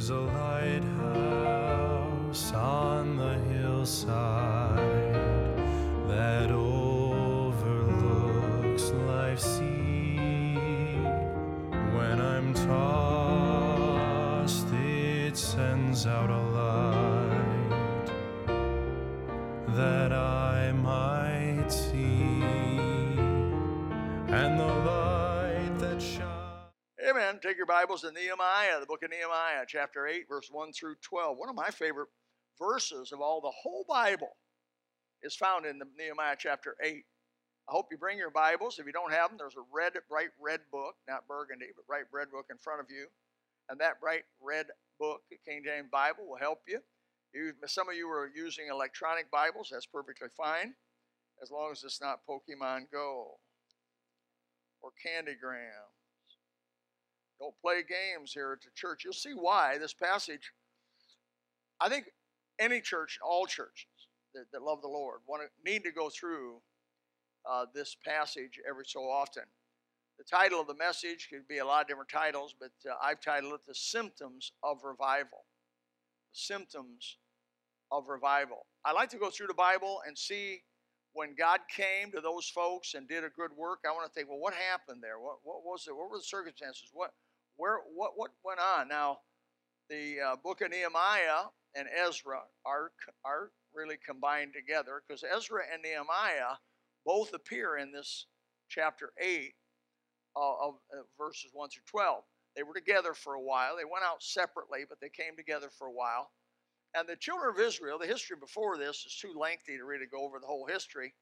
There's a lighthouse on the hillside Take your Bibles to Nehemiah, the book of Nehemiah, chapter 8, verse 1 through 12. One of my favorite verses of all the whole Bible is found in the Nehemiah chapter 8. I hope you bring your Bibles. If you don't have them, there's a red, bright red book, not burgundy, but bright red book in front of you. And that bright red book, the King James Bible, will help you. you. Some of you are using electronic Bibles. That's perfectly fine, as long as it's not Pokemon Go or Candygram. Don't play games here at the church. You'll see why this passage. I think any church, all churches that, that love the Lord, want to need to go through uh, this passage every so often. The title of the message could be a lot of different titles, but uh, I've titled it "The Symptoms of Revival." The symptoms of revival. I like to go through the Bible and see when God came to those folks and did a good work. I want to think, well, what happened there? What, what was it? What were the circumstances? What where what what went on? Now, the uh, book of Nehemiah and Ezra are are really combined together because Ezra and Nehemiah both appear in this chapter eight uh, of uh, verses one through twelve. They were together for a while. They went out separately, but they came together for a while. And the children of Israel, the history before this is too lengthy to really go over the whole history.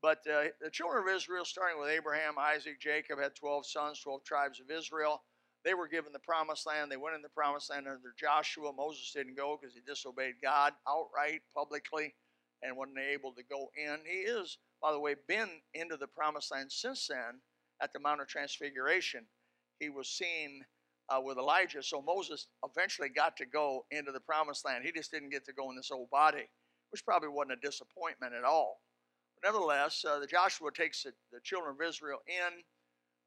But uh, the children of Israel, starting with Abraham, Isaac, Jacob, had 12 sons, 12 tribes of Israel. They were given the promised land. They went in the promised land under Joshua. Moses didn't go because he disobeyed God outright, publicly, and wasn't able to go in. He is, by the way, been into the promised land since then at the Mount of Transfiguration. He was seen uh, with Elijah. So Moses eventually got to go into the promised land. He just didn't get to go in this old body, which probably wasn't a disappointment at all. But nevertheless, uh, the Joshua takes the, the, children of Israel in.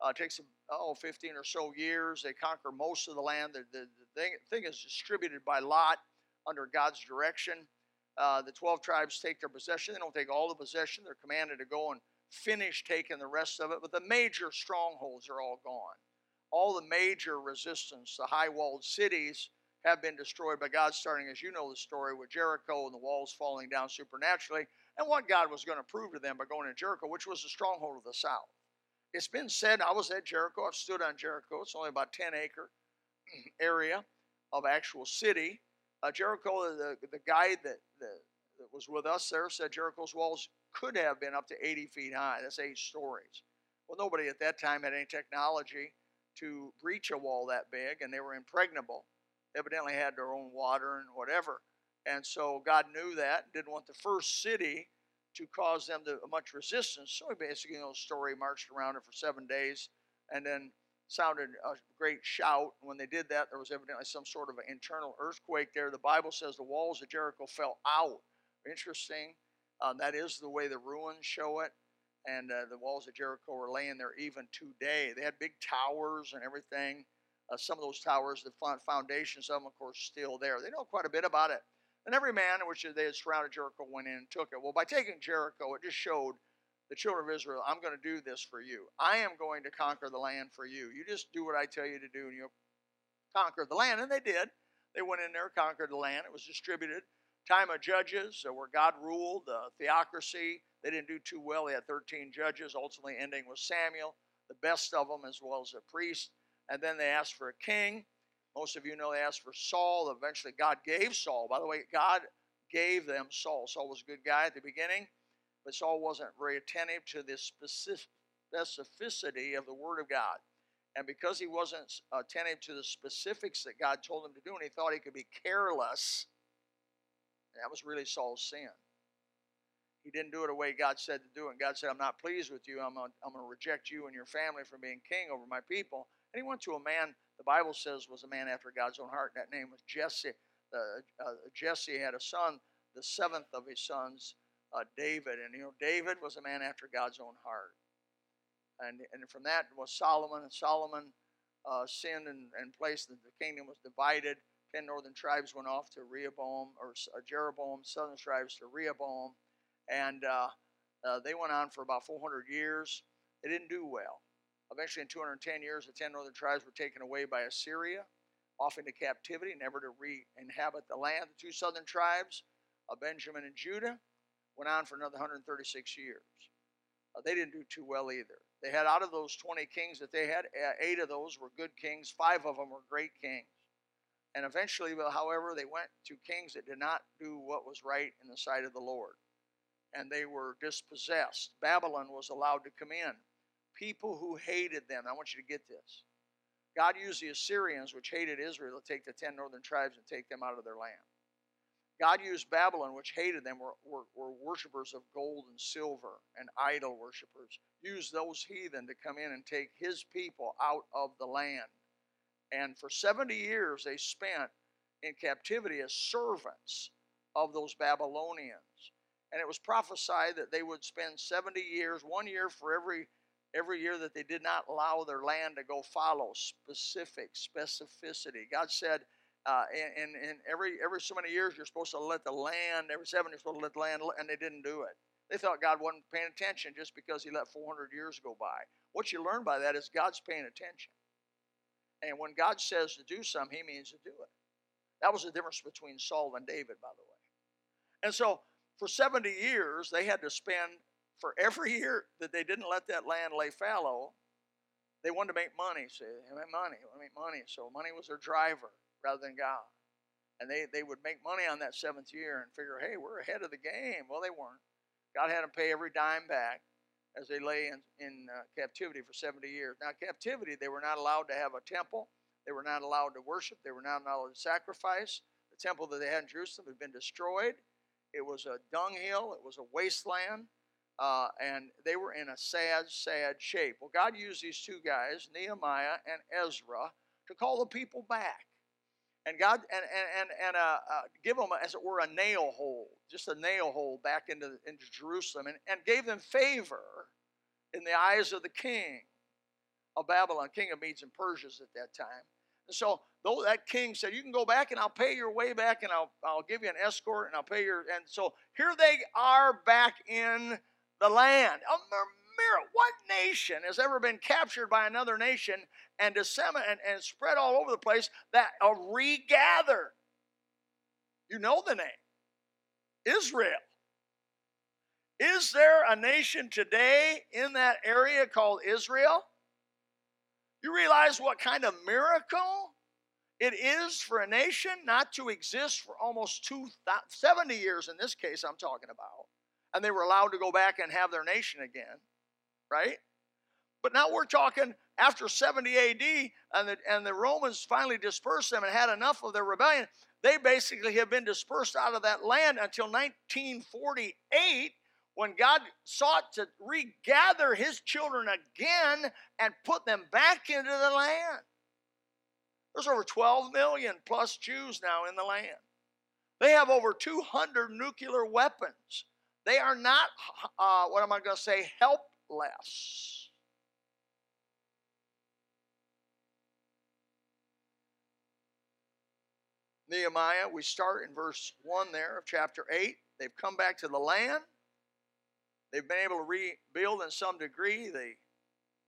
Uh, takes oh 15 or so years. They conquer most of the land. The, the, the thing, thing, is distributed by lot under God's direction. Uh, the 12 tribes take their possession. They don't take all the possession. They're commanded to go and finish taking the rest of it. But the major strongholds are all gone all the major resistance, the high walled cities, have been destroyed by God, starting, as you know, the story with Jericho and the walls falling down supernaturally, and what God was going to prove to them by going to Jericho, which was the stronghold of the south. It's been said, I was at Jericho, I've stood on Jericho, it's only about 10 acre area of actual city. Uh, Jericho, the, the guide that, that, that was with us there said Jericho's walls could have been up to 80 feet high. That's eight stories. Well, nobody at that time had any technology to breach a wall that big, and they were impregnable. Evidently, had their own water and whatever. And so God knew that, didn't want the first city to cause them to much resistance. So he basically, you know, story marched around it for seven days, and then sounded a great shout. When they did that, there was evidently some sort of an internal earthquake there. The Bible says the walls of Jericho fell out. Interesting. Uh, that is the way the ruins show it and uh, the walls of Jericho are laying there even today. They had big towers and everything. Uh, some of those towers, the foundations of them, of course, still there. They know quite a bit about it. And every man in which they had surrounded Jericho went in and took it. Well, by taking Jericho, it just showed the children of Israel, I'm going to do this for you. I am going to conquer the land for you. You just do what I tell you to do, and you'll conquer the land. And they did. They went in there, conquered the land. It was distributed. Time of judges, uh, where God ruled, the theocracy, they didn't do too well. They had 13 judges, ultimately ending with Samuel, the best of them, as well as a priest. And then they asked for a king. Most of you know they asked for Saul. Eventually, God gave Saul. By the way, God gave them Saul. Saul was a good guy at the beginning, but Saul wasn't very attentive to the specificity of the Word of God. And because he wasn't attentive to the specifics that God told him to do, and he thought he could be careless, that was really Saul's sin he didn't do it the way God said to do it. And God said, I'm not pleased with you. I'm going to reject you and your family from being king over my people. And he went to a man, the Bible says, was a man after God's own heart. That name was Jesse. Uh, uh, Jesse had a son, the seventh of his sons, uh, David. And, you know, David was a man after God's own heart. And, and from that was Solomon. And Solomon uh, sinned and, and placed, the kingdom was divided Ten northern tribes went off to Rehoboam, or uh, Jeroboam, southern tribes to Rehoboam, and uh, they went on for about 400 years. They didn't do well. Eventually, in 210 years, the ten northern tribes were taken away by Assyria, off into captivity, never to re inhabit the land. The two southern tribes, uh, Benjamin and Judah, went on for another 136 years. Uh, they didn't do too well either. They had out of those 20 kings that they had, uh, eight of those were good kings, five of them were great kings. And eventually, however, they went to kings that did not do what was right in the sight of the Lord. And they were dispossessed. Babylon was allowed to come in. People who hated them, I want you to get this. God used the Assyrians, which hated Israel, to take the ten northern tribes and take them out of their land. God used Babylon, which hated them, were, were, were worshippers of gold and silver and idol worshippers, used those heathen to come in and take his people out of the land. And for 70 years, they spent in captivity as servants of those Babylonians. And it was prophesied that they would spend 70 years, one year for every every year that they did not allow their land to go follow specific specificity. God said, uh, in, in every every so many years you're supposed to let the land every seven you're supposed to let the land and they didn't do it. They thought god wasn't paying attention just because he let 400 years go by. What you learn by that is god's paying attention. And when god says to do something he means to do it. That was the difference between saul and david by the way. And so for 70 years they had to spend for every year that they didn't let that land lay fallow they wanted to make money see they make money they make money so money was their driver rather than God. And they, they would make money on that seventh year and figure, hey, we're ahead of the game. Well, they weren't. God had them pay every dime back as they lay in, in uh, captivity for 70 years. Now, captivity, they were not allowed to have a temple. They were not allowed to worship. They were not allowed to sacrifice. The temple that they had in Jerusalem had been destroyed. It was a dunghill. It was a wasteland. Uh, and they were in a sad, sad shape. Well, God used these two guys, Nehemiah and Ezra, to call the people back and God and and and, and uh, uh, give them as it were a nail hole, just a nail hole back into into Jerusalem, and, and gave them favor in the eyes of the king of Babylon, king of Medes and Persians at that time. And so though that king said, "You can go back, and I'll pay your way back, and I'll I'll give you an escort, and I'll pay your." And so here they are back in the land mirror. What nation has ever been captured by another nation and disseminated and, spread all over the place that are regathered? You know the name Israel. Is there a nation today in that area called Israel? You realize what kind of miracle it is for a nation not to exist for almost two, 70 years in this case I'm talking about. And they were allowed to go back and have their nation again right? But now we're talking after 70 AD, and the, and the Romans finally dispersed them and had enough of their rebellion. They basically have been dispersed out of that land until 1948 when God sought to regather his children again and put them back into the land. There's over 12 million plus Jews now in the land. They have over 200 nuclear weapons. They are not, uh, what am I going to say, helpless. Nehemiah, we start in verse 1 there of chapter 8. They've come back to the land. They've been able to rebuild in some degree the,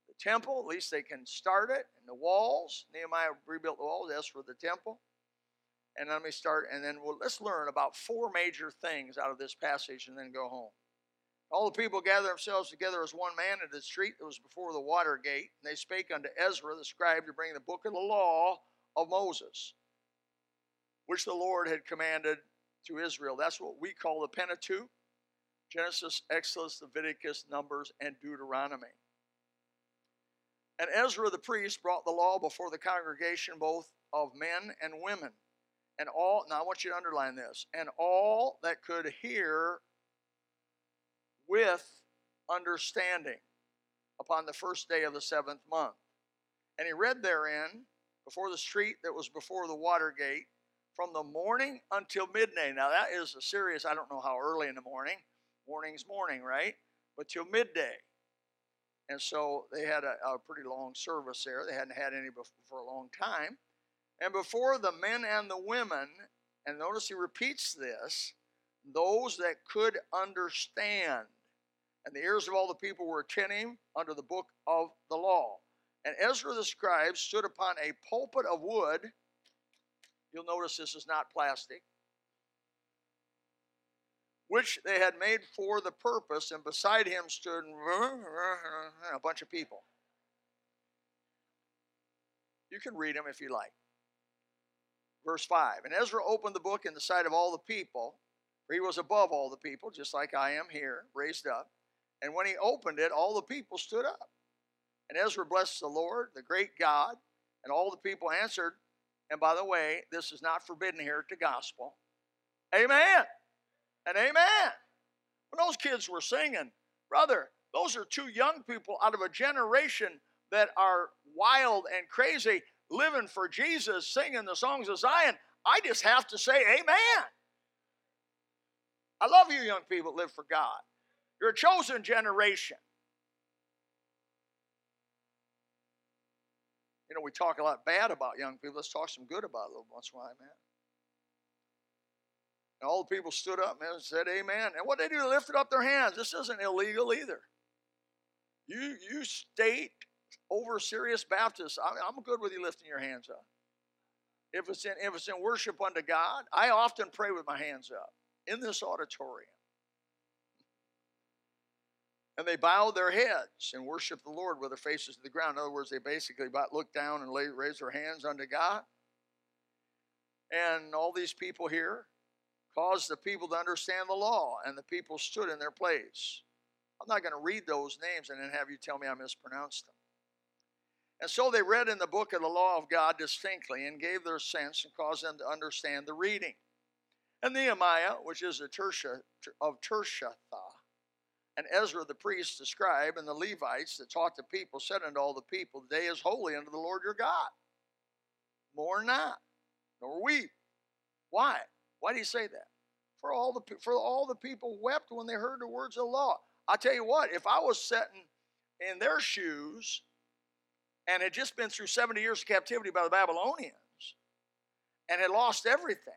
the temple. At least they can start it. And the walls. Nehemiah rebuilt the walls. That's for the temple. And let me start, and then we'll, let's learn about four major things out of this passage and then go home. All the people gathered themselves together as one man in the street that was before the water gate, and they spake unto Ezra the scribe to bring the book of the law of Moses, which the Lord had commanded to Israel. That's what we call the Pentateuch Genesis, Exodus, Leviticus, Numbers, and Deuteronomy. And Ezra the priest brought the law before the congregation, both of men and women. And all, now I want you to underline this, and all that could hear with understanding upon the first day of the seventh month. And he read therein before the street that was before the water gate from the morning until midday. Now that is a serious, I don't know how early in the morning. Morning's morning, right? But till midday. And so they had a, a pretty long service there. They hadn't had any before for a long time. And before the men and the women, and notice he repeats this, those that could understand. And the ears of all the people were attentive under the book of the law. And Ezra the scribe stood upon a pulpit of wood. You'll notice this is not plastic which they had made for the purpose, and beside him stood a bunch of people. You can read them if you like. Verse 5 And Ezra opened the book in the sight of all the people, for he was above all the people, just like I am here, raised up. And when he opened it, all the people stood up. And Ezra blessed the Lord, the great God, and all the people answered. And by the way, this is not forbidden here to gospel. Amen and amen. When those kids were singing, brother, those are two young people out of a generation that are wild and crazy, living for Jesus, singing the songs of Zion. I just have to say, Amen. I love you, young people live for God. You're a chosen generation. You know, we talk a lot bad about young people. Let's talk some good about a little once in a while, man. And all the people stood up and said, Amen. And what they do, they lifted up their hands. This isn't illegal either. You, you state over serious Baptists, I'm good with you lifting your hands up. If it's, in, if it's in worship unto God, I often pray with my hands up in this auditorium. And they bowed their heads and worshiped the Lord with their faces to the ground. In other words, they basically looked down and raised their hands unto God. And all these people here, caused the people to understand the law, and the people stood in their place. I'm not going to read those names and then have you tell me I mispronounced them. And so they read in the book of the law of God distinctly and gave their sense and caused them to understand the reading. And Nehemiah, which is a Tersha, of Tirshatha, and Ezra the priest, the scribe, and the Levites that taught the people said unto all the people, The day is holy unto the Lord your God. More not, nor weep. Why? Why do you say that? For all the for all the people wept when they heard the words of the law. I tell you what, if I was sitting in their shoes and had just been through 70 years of captivity by the Babylonians and had lost everything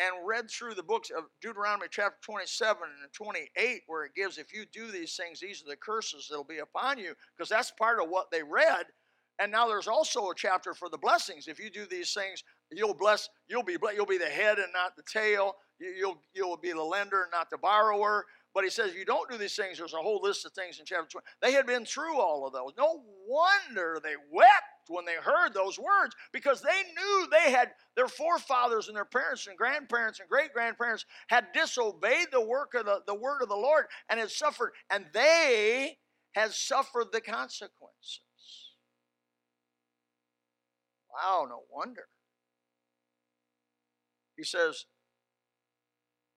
and read through the books of Deuteronomy chapter 27 and 28 where it gives if you do these things these are the curses that'll be upon you because that's part of what they read and now there's also a chapter for the blessings if you do these things You'll bless. You'll be. You'll be the head and not the tail. You'll you'll be the lender and not the borrower. But he says, you don't do these things, there's a whole list of things in chapter 20. They had been through all of those. No wonder they wept when they heard those words because they knew they had their forefathers and their parents and grandparents and great grandparents had disobeyed the work of the, the word of the Lord and had suffered, and they had suffered the consequences. Wow, no wonder. He says,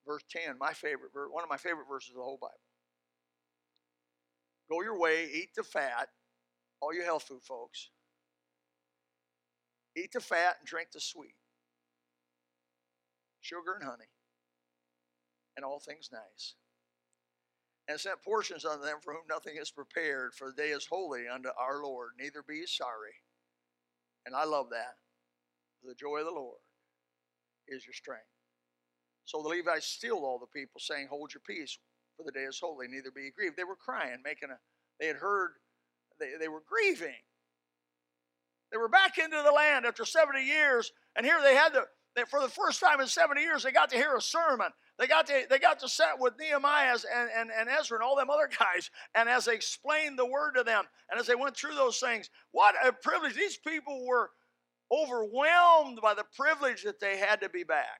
verse 10, my favorite, one of my favorite verses of the whole Bible. Go your way, eat the fat, all you health food folks. Eat the fat and drink the sweet. Sugar and honey, and all things nice. And sent portions unto them for whom nothing is prepared, for the day is holy unto our Lord, neither be ye sorry. And I love that. The joy of the Lord is your strength. So the Levites stilled all the people, saying, Hold your peace, for the day is holy, neither be grieved. They were crying, making a, they had heard, they, they were grieving. They were back into the land after 70 years, and here they had the, they, for the first time in 70 years, they got to hear a sermon. They got to, they got to sit with Nehemiah and, and, and Ezra and all them other guys, and as they explained the word to them, and as they went through those things, what a privilege. These people were overwhelmed by the privilege that they had to be back.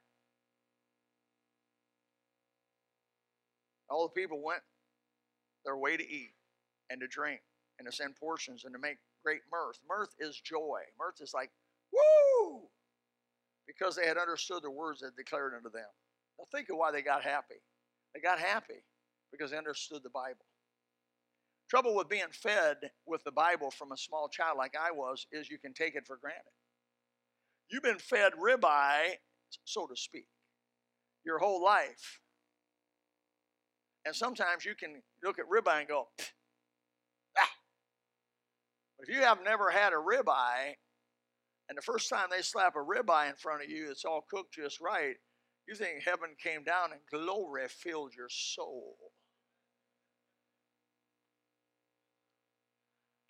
All the people went their way to eat and to drink and to send portions and to make great mirth. Mirth is joy. Mirth is like, woo! Because they had understood the words that declared unto them. Now think of why they got happy. They got happy because they understood the Bible. Trouble with being fed with the Bible from a small child like I was is you can take it for granted. You've been fed ribeye, so to speak, your whole life. And sometimes you can look at ribeye and go, ah. But If you have never had a ribeye, And the first time they slap a ribeye in front of you, it's all cooked just right. You think heaven came down and glory filled your soul.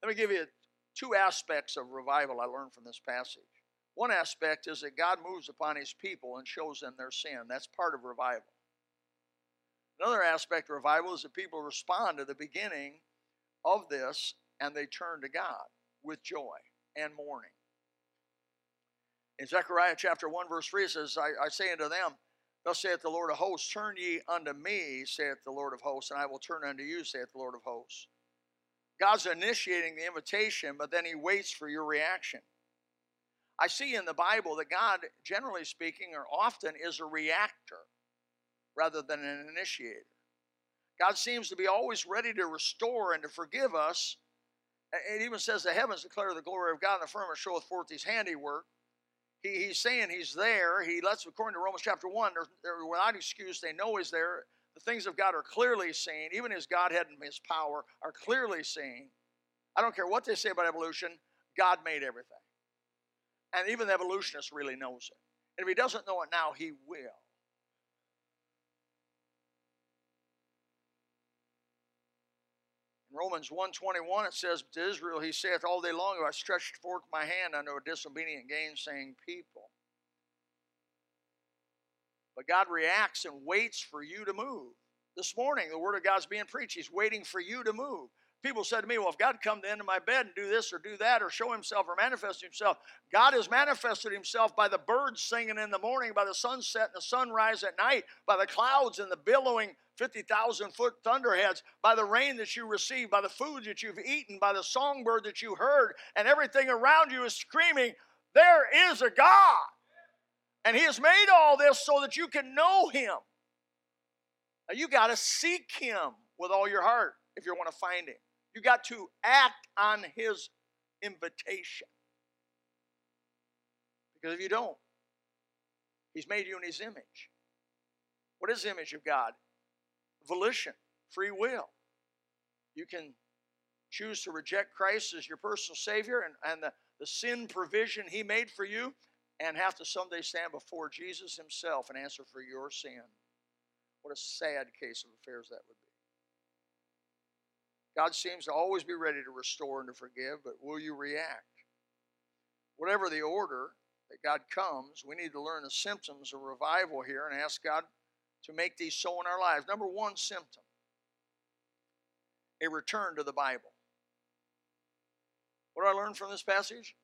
Let me give you two aspects of revival I learned from this passage. One aspect is that God moves upon his people and shows them their sin. That's part of revival. Another aspect of revival is that people respond to the beginning of this and they turn to God with joy and mourning. In Zechariah chapter 1, verse 3, it says, I, I say unto them, Thus saith the Lord of hosts, Turn ye unto me, saith the Lord of hosts, and I will turn unto you, saith the Lord of hosts. God's initiating the invitation, but then he waits for your reaction. I see in the Bible that God, generally speaking, or often is a reactor rather than an initiator. God seems to be always ready to restore and to forgive us. It even says the heavens declare the glory of God and the firmament showeth forth his handiwork. He, he's saying he's there. He lets, according to Romans chapter 1, they're, they're without excuse. They know he's there. The things of God are clearly seen. Even his Godhead and his power are clearly seen. I don't care what they say about evolution, God made everything. And even the evolutionist really knows it. And if he doesn't know it now, he will. Romans 1.21 it says to Israel, He saith all day long, I stretched forth my hand unto a disobedient gainsaying people. But God reacts and waits for you to move. This morning, the Word of God's being preached. He's waiting for you to move. People said to me, Well, if God come to the end of my bed and do this or do that or show himself or manifest himself, God has manifested himself by the birds singing in the morning, by the sunset and the sunrise at night, by the clouds and the billowing 50,000 foot thunderheads, by the rain that you receive, by the food that you've eaten, by the songbird that you heard, and everything around you is screaming, There is a God. And He has made all this so that you can know Him. Now you got to seek Him with all your heart if you want to find Him. You got to act on His invitation. Because if you don't, He's made you in His image. What is the image of God? Volition, free will. You can choose to reject Christ as your personal Savior and, and the, the sin provision He made for you and have to someday stand before Jesus Himself and answer for your sin. What a sad case of affairs that would be. God seems to always be ready to restore and to forgive, but will you react? Whatever the order that God comes, we need to learn the symptoms of revival here and ask God to make these so in our lives. Number one symptom a return to the Bible. What do I learn from this passage?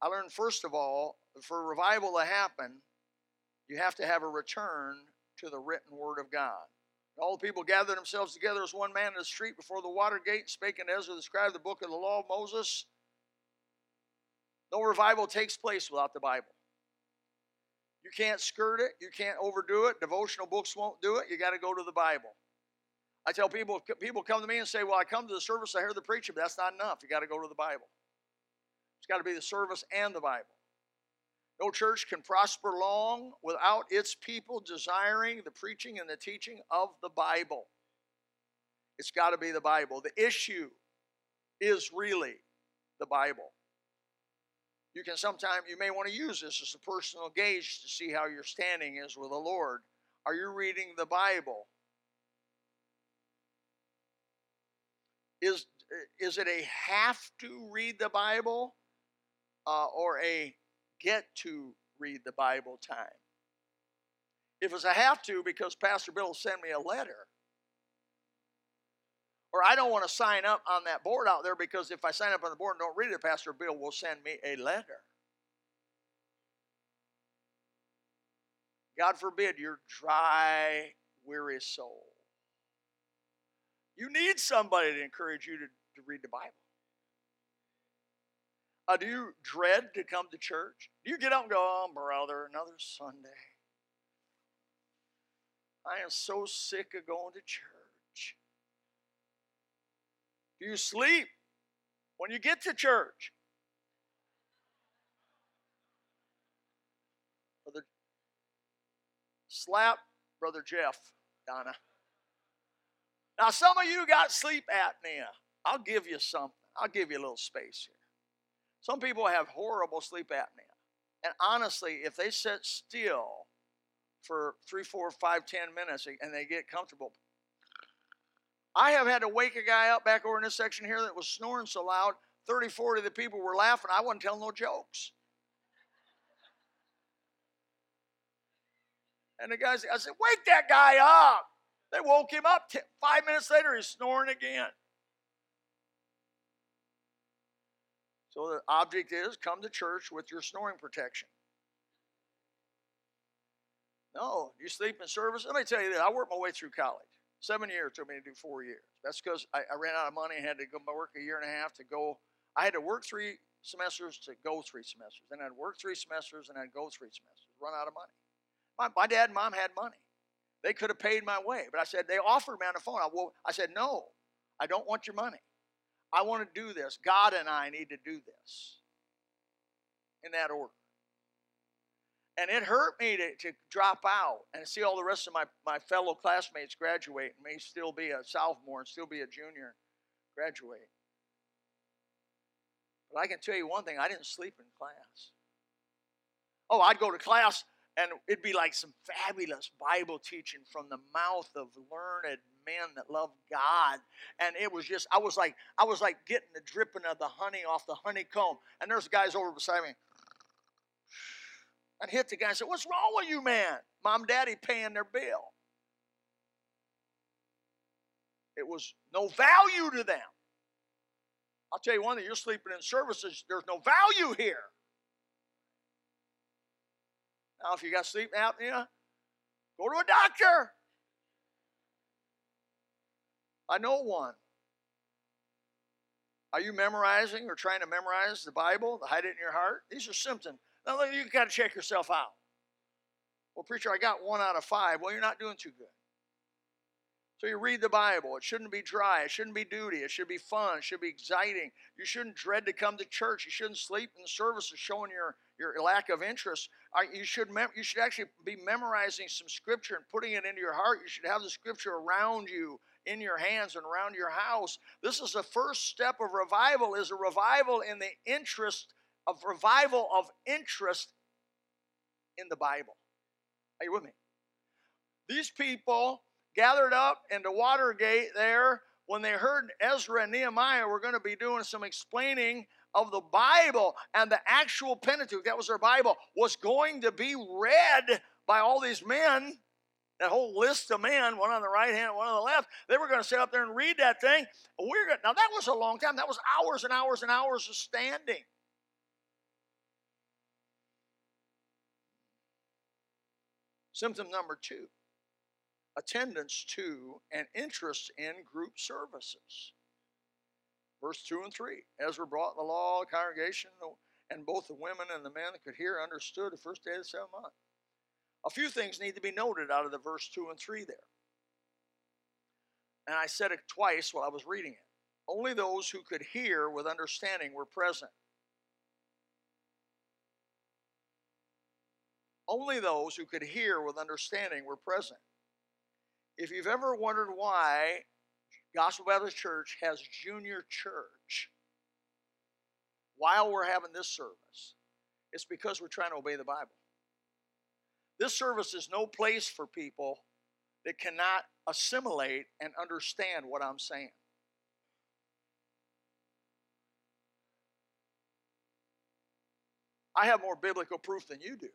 I learned, first of all, for revival to happen, you have to have a return to the written Word of God. All the people gathered themselves together as one man in the street before the water gate, spake unto Ezra the scribe the book of the law of Moses. No revival takes place without the Bible. You can't skirt it, you can't overdo it. Devotional books won't do it. You got to go to the Bible. I tell people, people come to me and say, Well, I come to the service, I hear the preacher, but that's not enough. You got to go to the Bible. It's got to be the service and the Bible. No church can prosper long without its people desiring the preaching and the teaching of the Bible. It's got to be the Bible. The issue is really the Bible. You can sometimes, you may want to use this as a personal gauge to see how your standing is with the Lord. Are you reading the Bible? Is, is it a have to read the Bible uh, or a get to read the Bible time. If it's a have to because Pastor Bill sent me a letter, or I don't want to sign up on that board out there because if I sign up on the board and don't read it, Pastor Bill will send me a letter. God forbid your dry, weary soul. You need somebody to encourage you to, to read the Bible. Uh, do you dread to come to church? Do you get up and go, oh, brother, another Sunday? I am so sick of going to church. Do you sleep when you get to church? Brother, slap Brother Jeff, Donna. Now, some of you got sleep apnea. I'll give you something. I'll give you a little space here. Some people have horrible sleep apnea. And honestly, if they sit still for three, four, five, ten minutes and they get comfortable, I have had to wake a guy up back over in this section here that was snoring so loud, 30, 40 of the people were laughing. I wasn't telling no jokes. And the guys, I said, wake that guy up. They woke him up. Five minutes later, he's snoring again. So the object is come to church with your snoring protection. No, you sleep in service. Let me tell you this I worked my way through college. Seven years took me to do four years. That's because I, I, ran out of money had to go work a year and a half to go. I had to work three semesters to go three semesters. Then I'd work three semesters and I'd go three semesters. Run out of money. My, my dad and mom had money. They could have paid my way. But I said, they offered me on the phone. I, well, I said, no, I don't want your money. I want to do this. God and I need to do this in that order. And it hurt me to, to drop out and see all the rest of my, my fellow classmates graduate and may still be a sophomore and still be a junior graduate. But I can tell you one thing I didn't sleep in class. Oh, I'd go to class and it'd be like some fabulous Bible teaching from the mouth of learned men that love God. And it was just, I was like, I was like getting the dripping of the honey off the honeycomb. And there's guys over beside me. I'd hit the guy and say, What's wrong with you, man? Mom, daddy paying their bill. It was no value to them. I'll tell you one thing, you're sleeping in services, there's no value here. Now, if you got sleep apnea, go to a doctor. I know one. Are you memorizing or trying to memorize the Bible, to hide it in your heart? These are symptoms. Now, you got to check yourself out. Well, preacher, I got one out of five. Well, you're not doing too good. So you read the Bible. It shouldn't be dry. It shouldn't be duty. It should be fun. It should be exciting. You shouldn't dread to come to church. You shouldn't sleep in the services showing your, your lack of interest. You should, mem- you should actually be memorizing some scripture and putting it into your heart. You should have the scripture around you in your hands and around your house. This is the first step of revival is a revival in the interest of revival of interest in the Bible. Are you with me? These people gathered up into Watergate there when they heard Ezra and Nehemiah were going to be doing some explaining of the Bible and the actual Pentateuch, that was their Bible, was going to be read by all these men that whole list of men, one on the right hand, one on the left, they were going to sit up there and read that thing. We're going now that was a long time. That was hours and hours and hours of standing. Symptom number two attendance to and interest in group services. Verse 2 and 3 Ezra brought the law, the congregation, and both the women and the men that could hear understood the first day of the seventh month. A few things need to be noted out of the verse 2 and 3 there. And I said it twice while I was reading it. Only those who could hear with understanding were present. Only those who could hear with understanding were present. If you've ever wondered why Gospel Baptist Church has junior church while we're having this service, it's because we're trying to obey the Bible. This service is no place for people that cannot assimilate and understand what I'm saying. I have more biblical proof than you do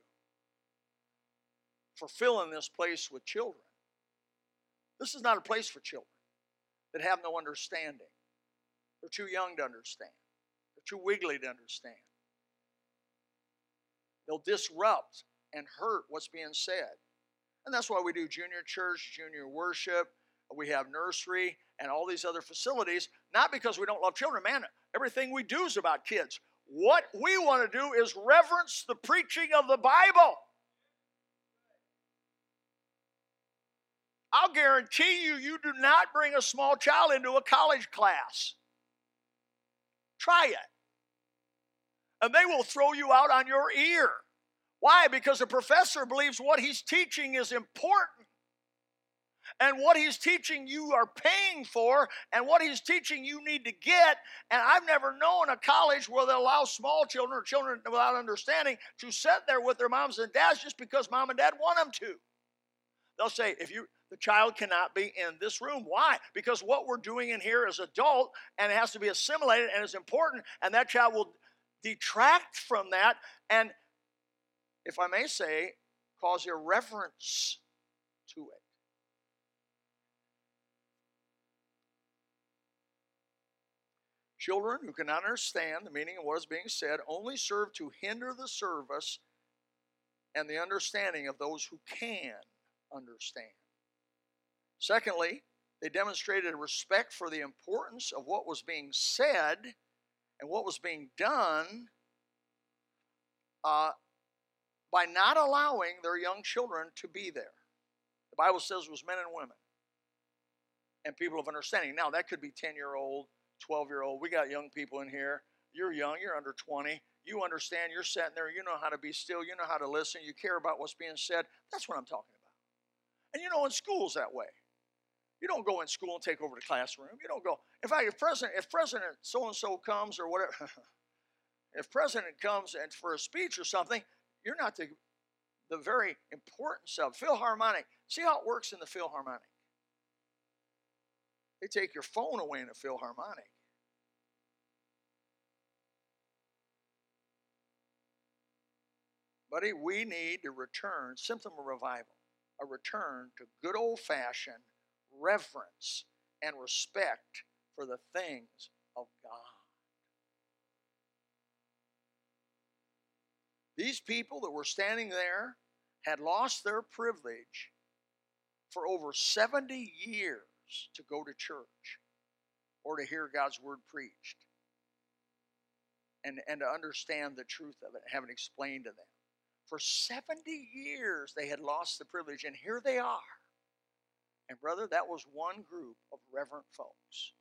for filling this place with children. This is not a place for children that have no understanding. They're too young to understand, they're too wiggly to understand. They'll disrupt and hurt what's being said. And that's why we do junior church, junior worship, we have nursery, and all these other facilities, not because we don't love children. Man, everything we do is about kids. What we want to do is reverence the preaching of the Bible. I'll guarantee you, you do not bring a small child into a college class. Try it. And they will throw you out on your ear. Why? Because the professor believes what he's teaching is important. and what he's teaching you are paying for, and what he's teaching you need to get. And I've never known a college where they allow small children or children without understanding to sit there with their moms and dads just because mom and dad want them to. They'll say, if you the child cannot be in this room. Why? Because what we're doing in here is adult and it has to be assimilated and is important, and that child will detract from that and, if I may say, cause irreverence to it. Children who cannot understand the meaning of what is being said only serve to hinder the service and the understanding of those who can understand. Secondly, they demonstrated respect for the importance of what was being said and what was being done uh, by not allowing their young children to be there. The Bible says it was men and women and people of understanding. Now, that could be 10 year old, 12 year old. We got young people in here. You're young, you're under 20. You understand, you're sitting there, you know how to be still, you know how to listen, you care about what's being said. That's what I'm talking about. And you know, in school's that way. You don't go in school and take over the classroom. You don't go. In fact, if President, if President so and so comes or whatever, if President comes and for a speech or something, you're not the the very importance of Philharmonic. See how it works in the Philharmonic. They take your phone away in a Philharmonic. Buddy, we need to return, symptom of revival, a return to good old fashioned reverence and respect for the things of God. These people that were standing there had lost their privilege for over 70 years to go to church or to hear God's word preached and, and to understand the truth of it, have it explained to them. For 70 years, they had lost the privilege, and here they are. And, brother, that was one group of reverent folks.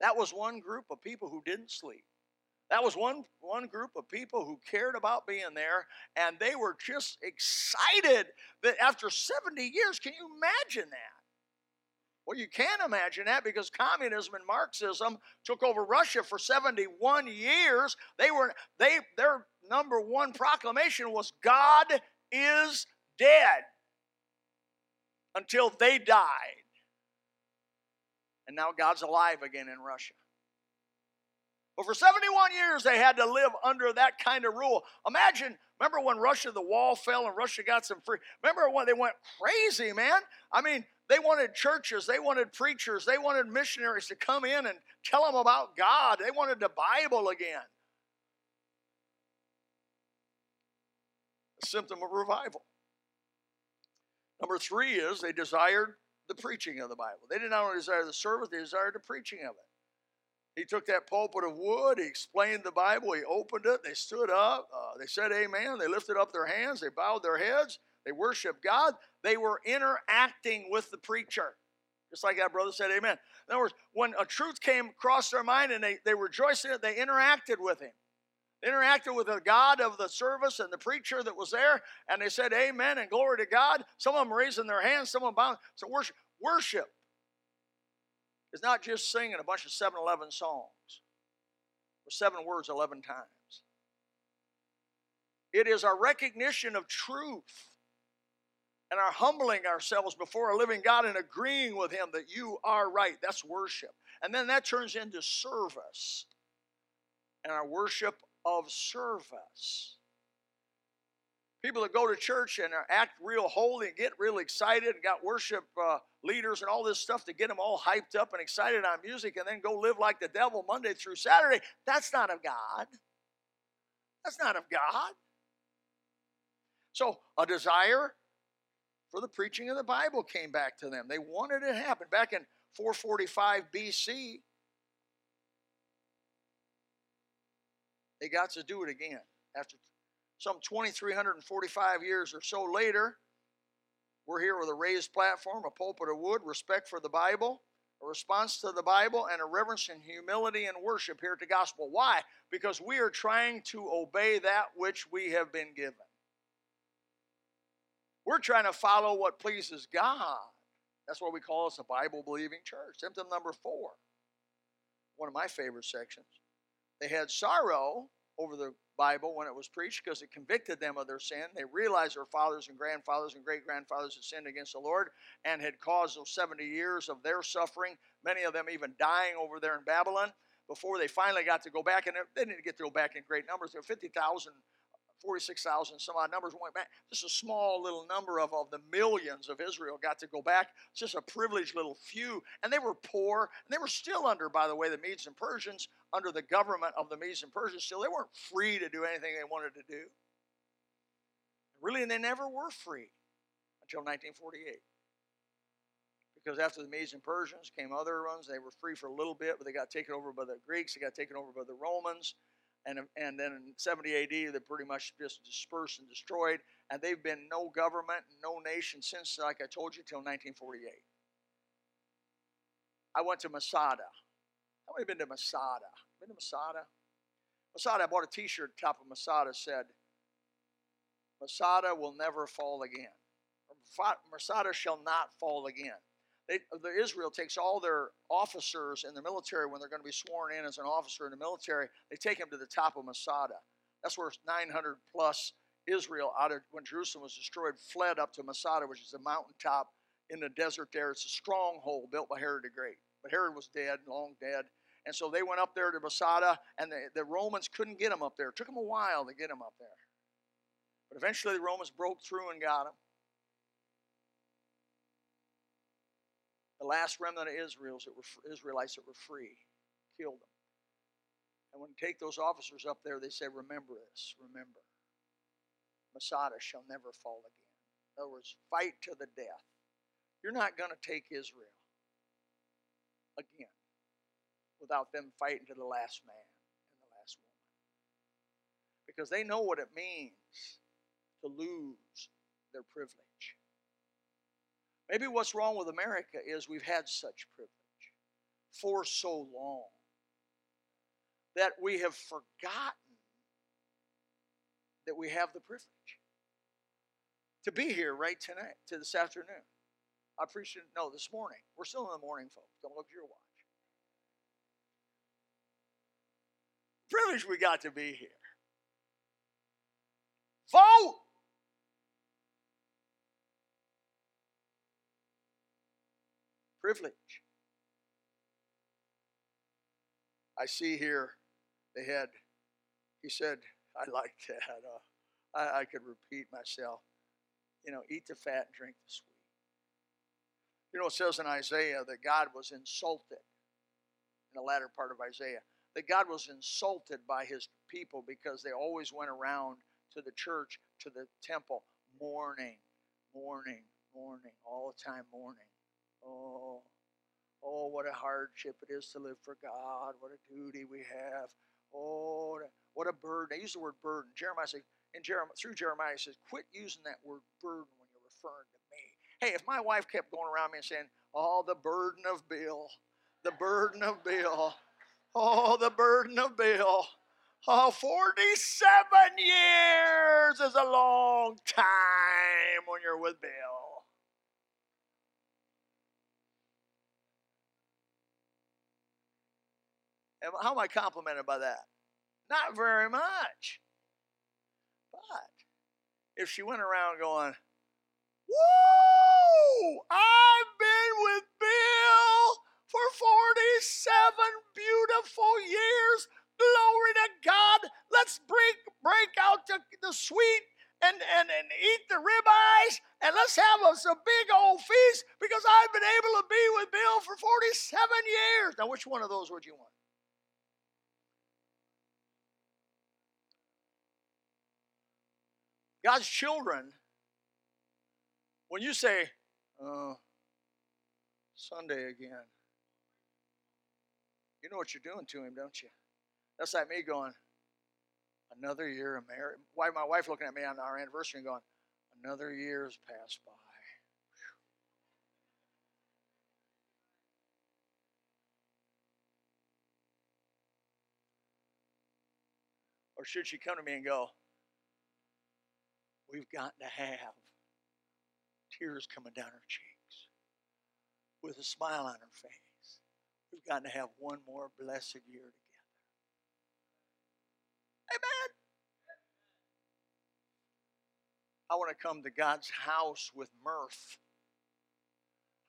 That was one group of people who didn't sleep. That was one, one group of people who cared about being there, and they were just excited that after 70 years, can you imagine that? Well, you can imagine that because communism and Marxism took over Russia for 71 years. They were they their number one proclamation was God is dead until they died. And now God's alive again in Russia. But for 71 years, they had to live under that kind of rule. Imagine, remember when Russia, the wall fell and Russia got some free. Remember when they went crazy, man? I mean, they wanted churches, they wanted preachers, they wanted missionaries to come in and tell them about God. They wanted the Bible again. A symptom of revival. Number three is they desired the preaching of the Bible. They did not only desire the service, they desired the preaching of it. He took that pulpit of wood, he explained the Bible, he opened it, they stood up, uh, they said amen, they lifted up their hands, they bowed their heads, they worshiped God, they were interacting with the preacher. Just like that brother said amen. In other words, when a truth came across their mind and they, they rejoiced in it, they interacted with him interacted with the God of the service and the preacher that was there, and they said amen and glory to God. Some of them raising their hands, some of them bowing. So worship, worship is not just singing a bunch of 7 Eleven songs or seven words 11 times. It is our recognition of truth and our humbling ourselves before a living God and agreeing with Him that you are right. That's worship. And then that turns into service. And our worship of service. People that go to church and act real holy and get real excited and got worship uh, leaders and all this stuff to get them all hyped up and excited on music and then go live like the devil Monday through Saturday. That's not of God. That's not of God. So, a desire for the preaching of the Bible came back to them. They wanted it to happen. Back in 445 BC, they got to do it again. After some 2,345 years or so later, we're here with a raised platform, a pulpit of wood, respect for the Bible, a response to the Bible, and a reverence and humility and worship here at the gospel. Why? Because we are trying to obey that which we have been given. We're trying to follow what pleases God. That's why we call us a Bible believing church. Symptom number four, one of my favorite sections. They had sorrow over the Bible when it was preached because it convicted them of their sin. They realized their fathers and grandfathers and great grandfathers had sinned against the Lord and had caused those 70 years of their suffering, many of them even dying over there in Babylon before they finally got to go back. And they didn't get to go back in great numbers. There were 50,000 46,000 some odd numbers went back. Just a small little number of, of the millions of Israel got to go back. It's just a privileged little few. And they were poor. And they were still under, by the way, the Medes and Persians, under the government of the Medes and Persians. Still, they weren't free to do anything they wanted to do. Really, and they never were free until 1948. Because after the Medes and Persians came other ones. They were free for a little bit, but they got taken over by the Greeks. They got taken over by the Romans and, and then in 70 AD, they're pretty much just dispersed and destroyed. And they've been no government, and no nation since, like I told you, till 1948. I went to Masada. How many been to Masada? Been to Masada? Masada, I bought a T-shirt. Top of Masada said, "Masada will never fall again. Masada shall not fall again." They, uh, the Israel takes all their officers in the military when they're going to be sworn in as an officer in the military. They take them to the top of Masada. That's where 900 plus Israel, out of when Jerusalem was destroyed, fled up to Masada, which is a mountaintop in the desert there. It's a stronghold built by Herod the Great. But Herod was dead, long dead. And so they went up there to Masada, and the, the Romans couldn't get them up there. It took them a while to get them up there. But eventually the Romans broke through and got them. The last remnant of Israel's that were Israelites that were free, killed them. And when you take those officers up there, they say, Remember this, remember. Masada shall never fall again. In other words, fight to the death. You're not going to take Israel again without them fighting to the last man and the last woman. Because they know what it means to lose their privilege. Maybe what's wrong with America is we've had such privilege for so long that we have forgotten that we have the privilege to be here right tonight, to this afternoon. I appreciate. No, this morning. We're still in the morning, folks. Don't look at your watch. Privilege we got to be here. Vote! Privilege. I see here they had, he said, I like that. Uh, I, I could repeat myself. You know, eat the fat and drink the sweet. You know, it says in Isaiah that God was insulted in the latter part of Isaiah, that God was insulted by his people because they always went around to the church, to the temple, mourning, mourning, mourning, all the time mourning. Oh, oh, what a hardship it is to live for God. What a duty we have. Oh, what a burden. I use the word burden. Jeremiah says, in Jeremiah, through Jeremiah, says, quit using that word burden when you're referring to me. Hey, if my wife kept going around me and saying, oh, the burden of Bill, the burden of Bill, oh, the burden of Bill. Oh, 47 years is a long time when you're with Bill. How am I complimented by that? Not very much. But if she went around going, Woo! I've been with Bill for 47 beautiful years. Glory to God. Let's break break out the, the sweet and, and, and eat the ribeyes and let's have us a big old feast because I've been able to be with Bill for 47 years. Now, which one of those would you want? God's children, when you say, oh, Sunday again, you know what you're doing to him, don't you? That's like me going, another year of marriage. Why my wife looking at me on our anniversary and going, another year has passed by. Or should she come to me and go, we've got to have tears coming down our cheeks. with a smile on her face. We've got to have one more blessed year together. Amen. I want to come to God's house with mirth.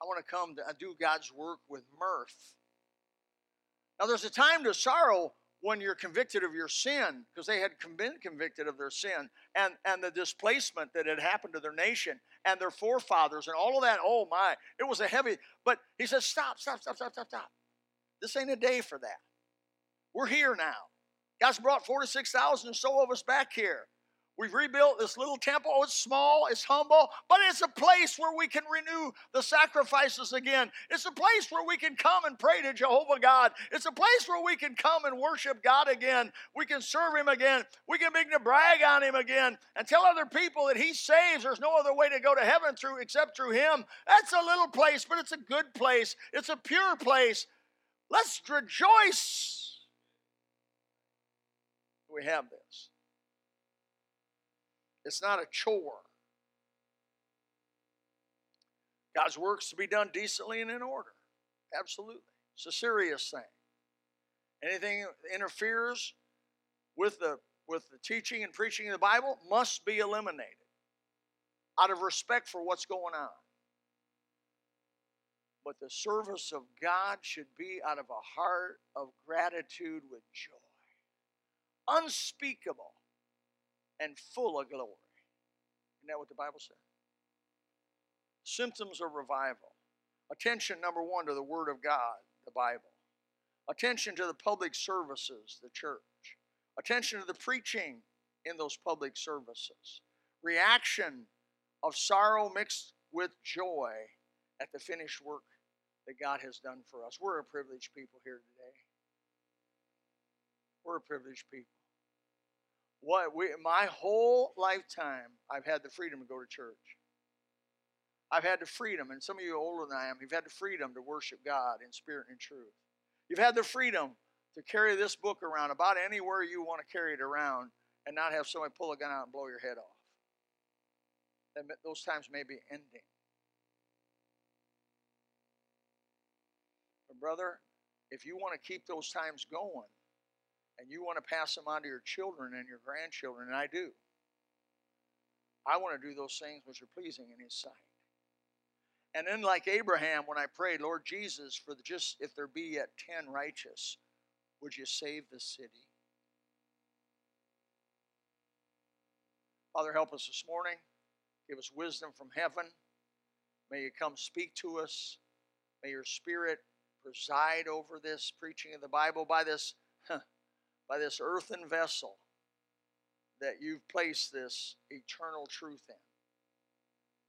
I want to come to do God's work with mirth. Now, there's a time to sorrow when you're convicted of your sin, because they had been convicted of their sin and, and the displacement that had happened to their nation and their forefathers and all of that. Oh my, it was a heavy, but he says, stop, stop, stop, stop, stop, stop. This ain't a day for that. We're here now. God's brought 46,000 or so of us back here. We've rebuilt this little temple. It's small, it's humble, but it's a place where we can renew the sacrifices again. It's a place where we can come and pray to Jehovah God. It's a place where we can come and worship God again. We can serve Him again. We can begin to brag on Him again and tell other people that He saves. There's no other way to go to heaven through except through Him. That's a little place, but it's a good place. It's a pure place. Let's rejoice. We have this. It's not a chore. God's work's to be done decently and in order. Absolutely. It's a serious thing. Anything that interferes with the with the teaching and preaching of the Bible must be eliminated out of respect for what's going on. But the service of God should be out of a heart of gratitude with joy. Unspeakable and full of glory. Isn't that what the Bible says? Symptoms of revival. Attention, number one, to the Word of God, the Bible. Attention to the public services, the church. Attention to the preaching in those public services. Reaction of sorrow mixed with joy at the finished work that God has done for us. We're a privileged people here today. We're a privileged people. What we my whole lifetime I've had the freedom to go to church. I've had the freedom, and some of you older than I am, you've had the freedom to worship God in spirit and truth. You've had the freedom to carry this book around about anywhere you want to carry it around and not have somebody pull a gun out and blow your head off. And those times may be ending. But brother, if you want to keep those times going, and you want to pass them on to your children and your grandchildren, and I do. I want to do those things which are pleasing in His sight. And then, like Abraham, when I prayed, Lord Jesus, for the just if there be yet ten righteous, would you save the city? Father, help us this morning. Give us wisdom from heaven. May you come speak to us. May your spirit preside over this preaching of the Bible by this by this earthen vessel that you've placed this eternal truth in.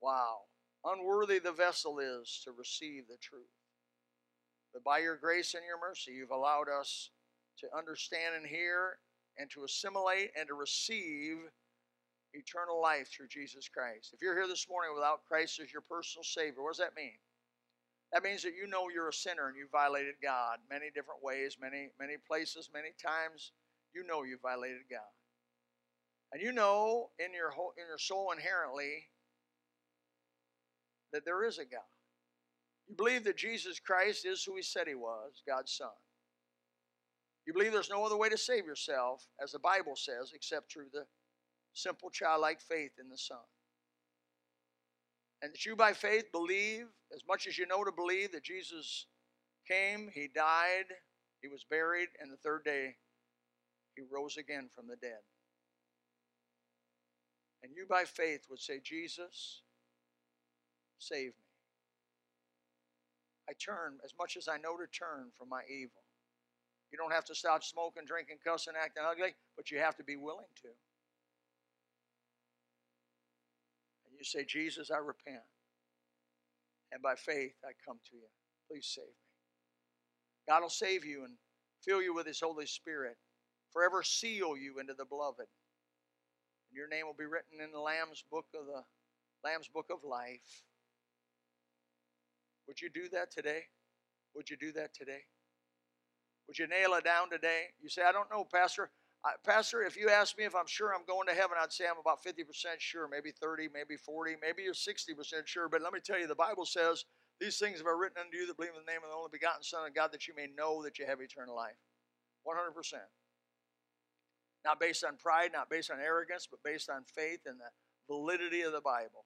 Wow. Unworthy the vessel is to receive the truth. But by your grace and your mercy, you've allowed us to understand and hear and to assimilate and to receive eternal life through Jesus Christ. If you're here this morning without Christ as your personal Savior, what does that mean? That means that you know you're a sinner and you violated God many different ways, many many places, many times. You know you violated God, and you know in your whole, in your soul inherently that there is a God. You believe that Jesus Christ is who He said He was, God's Son. You believe there's no other way to save yourself, as the Bible says, except through the simple childlike faith in the Son and that you by faith believe as much as you know to believe that Jesus came, he died, he was buried, and the third day he rose again from the dead. And you by faith would say, Jesus, save me. I turn as much as I know to turn from my evil. You don't have to stop smoking, drinking, cussing, acting ugly, but you have to be willing to. You say, Jesus, I repent. And by faith, I come to you. Please save me. God will save you and fill you with His Holy Spirit, forever seal you into the beloved. And your name will be written in the Lamb's book of the Lamb's book of life. Would you do that today? Would you do that today? Would you nail it down today? You say, I don't know, Pastor. I, Pastor, if you ask me if I'm sure I'm going to heaven, I'd say I'm about 50% sure, maybe 30, maybe 40, maybe you're 60% sure. But let me tell you, the Bible says These things have I written unto you that believe in the name of the only begotten Son of God, that you may know that you have eternal life. 100%. Not based on pride, not based on arrogance, but based on faith and the validity of the Bible.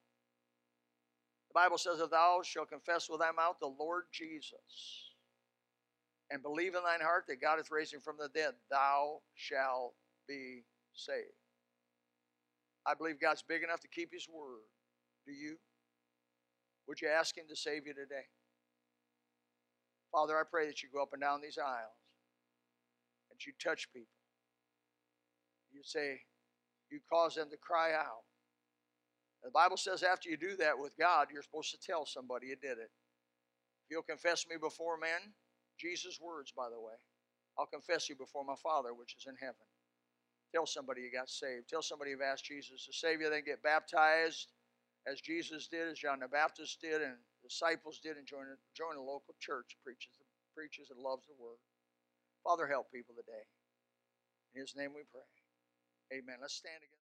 The Bible says, If thou shalt confess with thy mouth the Lord Jesus, and believe in thine heart that God raised him from the dead, thou shalt be saved. I believe God's big enough to keep his word. Do you? Would you ask him to save you today? Father, I pray that you go up and down these aisles and you touch people. You say, you cause them to cry out. The Bible says after you do that with God, you're supposed to tell somebody you did it. If you'll confess me before men, Jesus' words, by the way, I'll confess you before my Father which is in heaven. Tell somebody you got saved. Tell somebody you've asked Jesus to save you, then get baptized as Jesus did, as John the Baptist did, and disciples did, and join a, join a local church preaches preaches and loves the word. Father, help people today. In His name we pray. Amen. Let's stand again.